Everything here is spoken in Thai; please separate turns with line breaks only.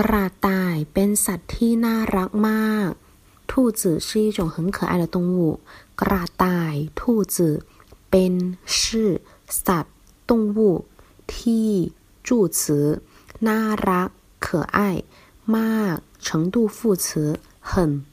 กระต่ายเป็นสัตว์ที่น่ารักมาก兔子是一种很可爱的动物กระต่าย兔子เป็น是สัตว์动物ที่助词น่ารัก可爱มาก程度副词很